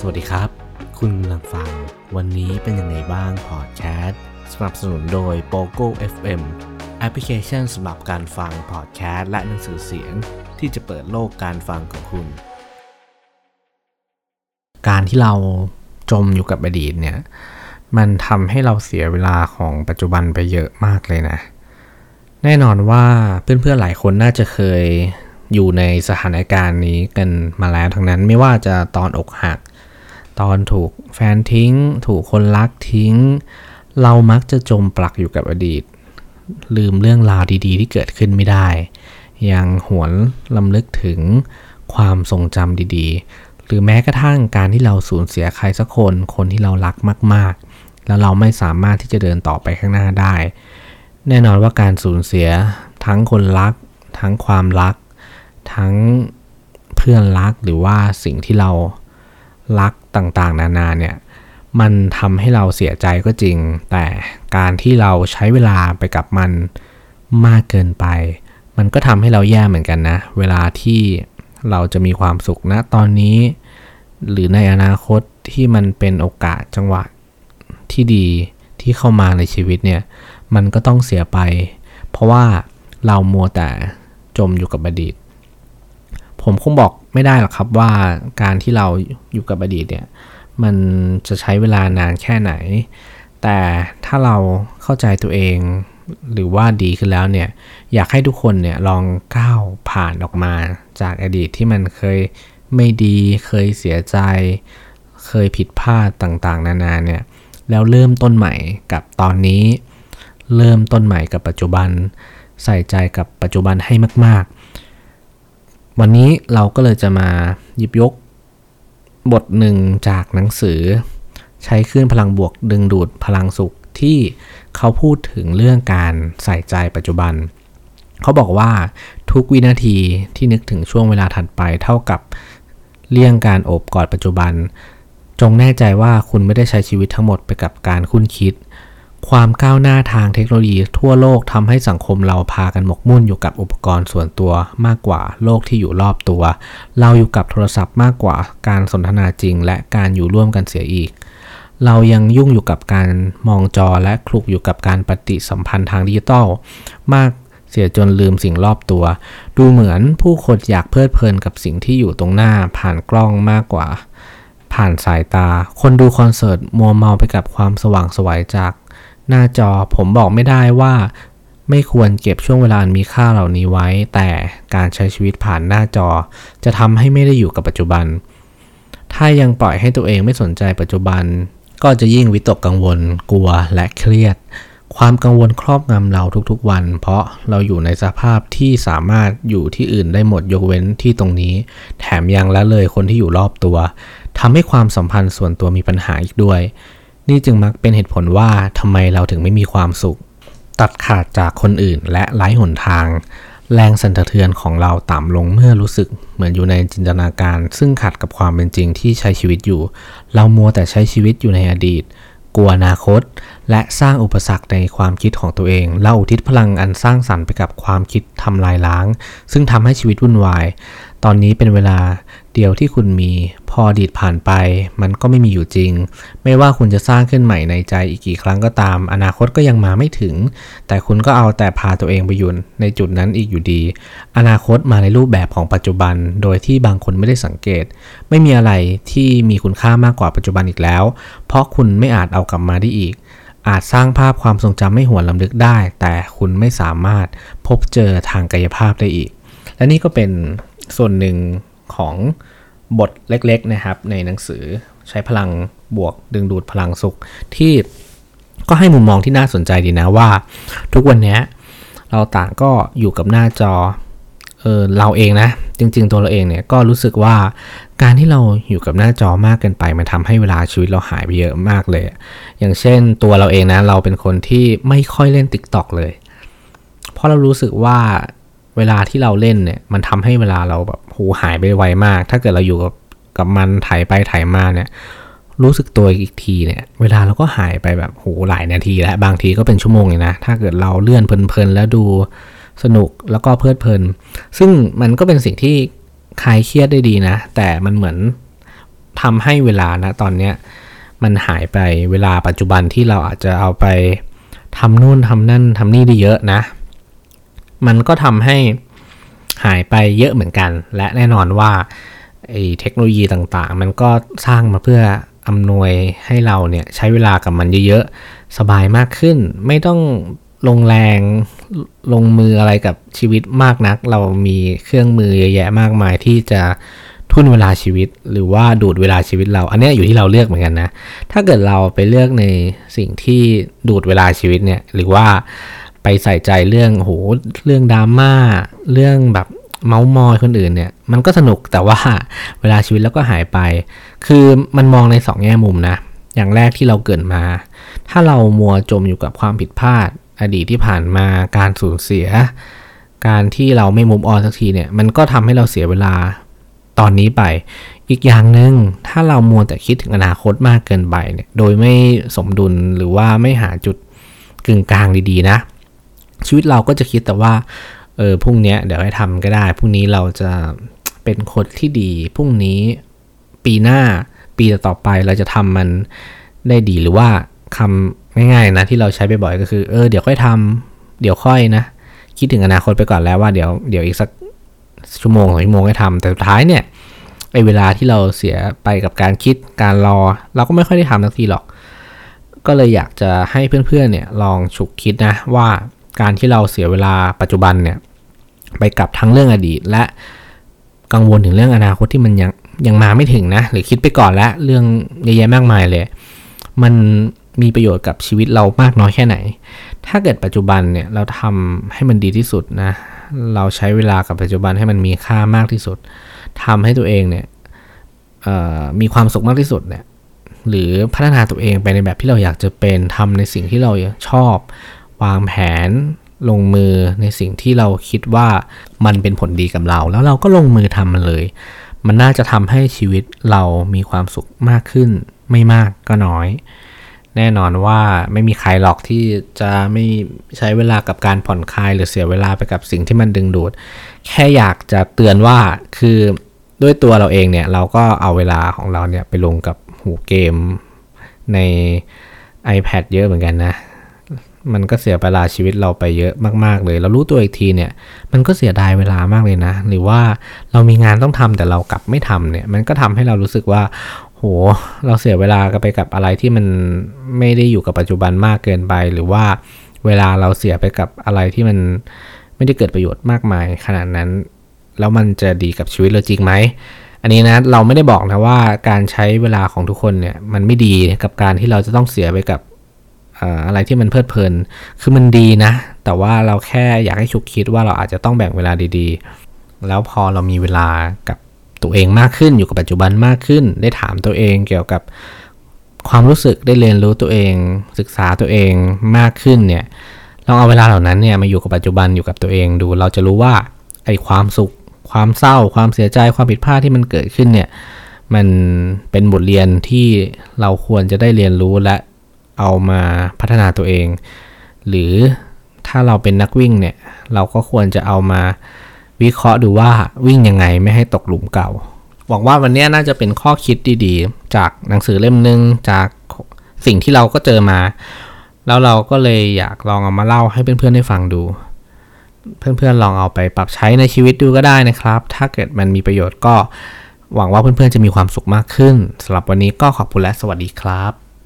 สวัสดีครับ คุณกำลังฟัง วันนี้เป็นยังไงบ้างพอดแคสต์สนับสนุนโดย POGO FM แอปพลิเคชันสำหรับการฟังพอดแคสต์และหนังสือเสียง ที่จะเปิดโลกการฟังของคุณ การที่เราจมอยู่กับอดีตเนี่ย มันทำให้เราเสียเวลาของปัจจุบันไปเยอะมากเลยนะ แน่นอนว่าเพื่อนๆหลายคนน่าจะเคยอยู่ในสถานการณ์นี้กันมาแล้วทั้งนั้นไม่ว่าจะตอนอกหัก ตอนถูกแฟนทิ้ง ถูกคนรักทิ้ง เรามักจะจมปลักอยู่กับอดีต ลืมเรื่องราวดีๆ ที่เกิดขึ้นไม่ได้ ยังหวนลำลึกถึงความทรงจำดีๆ หรือแม้กระทั่งการที่เราสูญเสียใครสักคน คนที่เรารักมากๆ แล้วเราไม่สามารถที่จะเดินต่อไปข้างหน้าได้ แน่นอนว่าการสูญเสียทั้งคนรัก ทั้งความรัก ทั้งเพื่อนรักหรือว่าสิ่งที่เรา รักต่างๆ นานาเนี่ยมันทำให้เราเสียใจก็จริง แต่การที่เราใช้เวลาไปกับมันมากเกินไป มันก็ทำให้เราแย่เหมือนกันนะ เวลาที่เราจะมีความสุขนะตอนนี้ หรือในอนาคตที่มันเป็นโอกาสจังหวะที่ดีที่เข้ามาในชีวิตเนี่ยมันก็ต้องเสียไป เพราะว่าเรามัวแต่จมอยู่กับอดีต ผมคงบอก ไม่ได้หรอกครับว่าการที่เราอยู่กับอดีตเนี่ยมันจะใช้เวลานานแค่ไหน แต่ถ้าเราเข้าใจตัวเองหรือว่าดีขึ้นแล้วเนี่ยอยากให้ทุกคนเนี่ยลองก้าวผ่านออกมาจากอดีตที่มันเคยไม่ดีเคยเสียใจ เคยผิดพลาดต่างๆ นานาเนี่ยแล้วเริ่มต้นใหม่กับตอนนี้ เริ่มต้นใหม่กับปัจจุบัน ใส่ใจกับปัจจุบันให้มากๆ วันนี้เราก็เลยจะมาหยิบยกบทหนึ่งจากหนังสือ ใช้คลื่นพลังบวกดึงดูดพลังสุขที่เขาพูดถึงเรื่องการใส่ใจปัจจุบัน เขาบอกว่าทุกวินาทีที่นึกถึงช่วงเวลาถัดไปเท่ากับเลี่ยงการโอบกอดปัจจุบัน จงแน่ใจว่าคุณไม่ได้ใช้ชีวิตทั้งหมดไปกับการคุ้นคิด ความก้าวหน้าทางเทคโนโลยีทั่วโลกทำให้สังคมเราพากันหมกมุ่นอยู่กับอุปกรณ์ส่วนตัวมากกว่าโลกที่อยู่รอบตัว เราอยู่กับโทรศัพท์มากกว่าการสนทนาจริง และการอยู่ร่วมกันเสียอีก เรายังยุ่งอยู่กับการมองจอและคลุกอยู่กับการปฏิสัมพันธ์ทางดิจิทัลมากเสียจนลืมสิ่งรอบตัว ดูเหมือนผู้คนอยากเพลิดเพลินกับสิ่งที่อยู่ตรงหน้าผ่านกล้องมากกว่า ผ่านสายตา คนดูคอนเสิร์ตมัวเมาไปกับความสว่างสวยจาก หน้าจอผมบอกไม่ได้ว่า ไม่ควรเก็บช่วงเวลามีค่าเหล่านี้ไว้ แต่การใช้ชีวิตผ่านหน้าจอ จะทำให้ไม่ได้อยู่กับปัจจุบัน ถ้ายังปล่อยให้ตัวเองไม่สนใจปัจจุบัน ก็จะยิ่งวิตกกังวล กลัวและเครียด ความกังวลครอบงำเราทุกๆวัน เพราะเราอยู่ในสภาพที่สามารถอยู่ที่อื่นได้หมดยกเว้นที่ตรงนี้ แถมยังละเลยคนที่อยู่รอบตัวทำให้ความสัมพันธ์ส่วนตัวมีปัญหาอีกด้วย นี่จึงมักเป็นเหตุผลว่าทำไมเราถึงไม่มีความสุข ตัดขาดจากคนอื่นและไร้หนทาง แรงสั่นสะเทือนของเราต่ำลงเมื่อรู้สึกเหมือนอยู่ในจินตนาการ ซึ่งขัดกับความเป็นจริงที่ใช้ชีวิตอยู่ เรามัวแต่ใช้ชีวิตอยู่ในอดีต กลัวอนาคต และสร้างอุปสรรคในความคิดของตัวเองเราอุทิศพลังอันสร้างสรรค์ไปกับความคิดทำลายล้าง ซึ่งทำให้ชีวิตวุ่นวาย ตอนนี้เป็นเวลาเดียวที่คุณมีพอดีตผ่านไป มันก็ไม่มีอยู่จริง ไม่ว่าคุณจะสร้างขึ้นใหม่ในใจอีกกี่ครั้งก็ตาม อนาคตก็ยังมาไม่ถึง แต่คุณก็เอาแต่พาตัวเองไปยู่ในจุดนั้นอีกอยู่ดี อนาคตมาในรูปแบบของปัจจุบัน โดยที่บางคนไม่ได้สังเกต ไม่มีอะไรที่มีคุณค่ามากกว่าปัจจุบันอีกแล้ว เพราะคุณไม่อาจเอากลับมาได้อีก อาจสร้างภาพความทรงจำไม่หวนลำลึกได้ แต่คุณไม่สามารถพบเจอทางกายภาพได้อีก และนี่ก็เป็นส่วนหนึ่งของบทเล็กๆนะครับ ในหนังสือใช้พลังบวกดึงดูดพลังสุขที่ก็ให้มุมมองที่น่าสนใจดีนะว่า ทุกวันนี้เราต่างก็อยู่กับหน้าจอเออเราเองนะ จริง ๆ ตัวเราเองเนี่ยก็รู้สึกว่าการที่เราอยู่กับหน้าจอมากเกินไป มันทำให้เวลาชีวิตเราหายไปเยอะมากเลย อย่างเช่นตัวเราเองนะเราเป็นคนที่ไม่ค่อยเล่น t ิ k t o k เลย เพราะเรารู้สึกว่าเวลาที่เราเล่นเนี่ยมันทำให้เวลาเราแบบหูหายไปไวมาก ถ้าเกิดเราอยู่กับกับมันถ่ายไปถ่ายมาเนี่ยรู้สึกตัวอีกทีเนี่ย เวลาเราก็หายไปแบบโหหลายนาทีแล้วบางทีก็เป็นชั่วโมงเลยนะ ถ้าเกิดเราเลื่อนเพลินๆแล้วดู สนุกแล้วก็เพลิดเพลิน ซึ่งมันก็เป็นสิ่งที่คลายเครียดได้ดีนะ แต่มันเหมือนทำให้เวลานะตอนเนี้ยมันหายไปเวลาปัจจุบันที่เราอาจจะเอาไปทำนู่นทำนั่นทำนี่ได้เยอะนะ มันก็ทำให้หายไปเยอะเหมือนกัน และแน่นอนว่าไอ้เทคโนโลยีต่างๆ มันก็สร้างมาเพื่ออำนวยให้เราเนี่ยใช้เวลากับมันเยอะๆ สบายมากขึ้น ไม่ต้อง ลงแรงลงมืออะไรกับชีวิตมากนัก เรามีเครื่องมือเยอะแยะมากมายที่จะทุ่นเวลาชีวิต หรือว่าดูดเวลาชีวิตเรา อันนี้อยู่ที่เราเลือกเหมือนกันนะ ถ้าเกิดเราไปเลือกในสิ่งที่ดูดเวลาชีวิตเนี่ยหรือว่าไปใส่ใจเรื่องโหเรื่องดราม่าเรื่องแบบเมาส์มอยคนอื่นเนี่ยมันก็สนุกแต่ว่าเวลาชีวิตแล้วก็หายไป คือมันมองในสองแง่มุมนะ อย่างแรกที่เราเกิดมา ถ้าเรามัวจมอยู่กับความผิดพลาด อดีตที่ผ่านมาการสูญเสีย การที่เราไม่มุมออนสักทีเนี่ย มันก็ทำให้เราเสียเวลาตอนนี้ไป อีกอย่างหนึ่งถ้าเรามัวแต่คิดถึงอนาคตมากเกินไปเนี่ย โดยไม่สมดุลหรือว่าไม่หาจุดกึ่งกลางดีๆนะ ชีวิตเราก็จะคิดแต่ว่าเออพรุ่งนี้เดี๋ยวให้ทำก็ได้พรุ่งนี้เราจะเป็นคนที่ดีพรุ่งนี้ปีหน้าปีต่อไปเราจะทำมันได้ดีหรือว่าคำ ง่ายๆนะที่เราใช้บ่อยๆก็คือเออเดี๋ยวค่อยทำเดี๋ยวค่อยนะ คิดถึงอนาคตไปก่อนแล้วว่าเดี๋ยวเดี๋ยวอีกสักชั่วโมงสองชั่วโมงให้ทำแต่สุดท้ายเนี่ยไอเวลาที่เราเสียไปกับการคิดการรอ เราก็ไม่ค่อยได้ทำทักทีหรอก ก็เลยอยากจะให้เพื่อนๆเนี่ยลองฉุกคิดนะว่าการที่เราเสียเวลาปัจจุบันเนี่ยไปกับทั้งเรื่องอดีต และกังวลถึงเรื่องอนาคตที่มันยังยังมาไม่ถึงนะ หรือคิดไปก่อนแล้วเรื่องเยอะแยะมากมายเลย มัน มีประโยชน์กับชีวิตเรามากน้อยแค่ไหน ถ้าเกิดปัจจุบันเนี่ยเราทำให้มันดีที่สุดนะ เราใช้เวลากับปัจจุบันให้มันมีค่ามากที่สุดทำให้ตัวเองเนี่ยมีความสุขมากที่สุดเนี่ย หรือพัฒนาตัวเองไปในแบบที่เราอยากจะเป็นทำในสิ่งที่เราชอบ วางแผนลงมือในสิ่งที่เราคิดว่ามันเป็นผลดีกับเรา แล้วเราก็ลงมือทำมันเลย มันน่าจะทำให้ชีวิตเรามีความสุขมากขึ้น ไม่มากก็น้อย แน่นอนว่าไม่มีใครหรอกที่จะไม่ใช้เวลากับการผ่อนคลายหรือเสียเวลาไปกับสิ่งที่มันดึงดูด แค่อยากจะเตือนว่าคือด้วยตัวเราเองเนี่ย เราก็เอาเวลาของเราเนี่ยไปลงกับหูเกมใน iPad เยอะเหมือนกันนะ มันก็เสียเวลาชีวิตเราไปเยอะมาก ๆ เลย เรารู้ตัวอีกทีเนี่ย มันก็เสียดายเวลามากเลยนะ หรือว่าเรามีงานต้องทำแต่เรากลับไม่ทำเนี่ย มันก็ทำให้เรารู้สึกว่า โห เราเสียเวลากันไปกับอะไรที่มันไม่ได้อยู่กับปัจจุบันมากเกินไป หรือว่าเวลาเราเสียไปกับอะไรที่มันไม่ได้เกิดประโยชน์มากมายขนาดนั้น แล้วมันจะดีกับชีวิตเราจริงไหม อันนี้นะเราไม่ได้บอกนะว่าการใช้เวลาของทุกคนเนี่ยมันไม่ดีกับการที่เราจะต้องเสียไปกับอะไรที่มันเพลิดเพลิน คือมันดีนะ แต่ว่าเราแค่อยากให้ชุกคิดว่าเราอาจจะต้องแบ่งเวลาดีๆ แล้วพอเรามีเวลากับ ตัวเองมากขึ้นอยู่กับปัจจุบันมากขึ้น ได้ถามตัวเองเกี่ยวกับความรู้สึกได้เรียนรู้ตัวเอง ศึกษาตัวเองมากขึ้นเนี่ยลองเอาเวลาเหล่านั้นเนี่ยมาอยู่กับปัจจุบันอยู่กับตัวเองดู เราจะรู้ว่าไอ้ความสุข ความเศร้า ความเสียใจความผิดพลาดที่มันเกิดขึ้นเนี่ยมันเป็นบทเรียนที่เราควรจะได้เรียนรู้และเอามาพัฒนาตัวเอง หรือถ้าเราเป็นนักวิ่งเนี่ยเราก็ควรจะเอามา วิเคราะห์ดูว่าวิ่งยังไงไม่ให้ตกหลุมเก่า หวังว่าวันนี้น่าจะเป็นข้อคิดดีๆ จากหนังสือเล่มหนึ่งจากสิ่งที่เราก็เจอมา แล้วเราก็เลยอยากลองเอามาเล่าให้เพื่อนๆได้ฟังดู เพื่อนๆลองเอาไปปรับใช้ในชีวิตดูก็ได้นะครับ ถ้าเกิดมันมีประโยชน์ก็หวังว่าเพื่อนๆจะมีความสุขมากขึ้นสำหรับวันนี้ก็ขอบคุณและสวัสดีครับ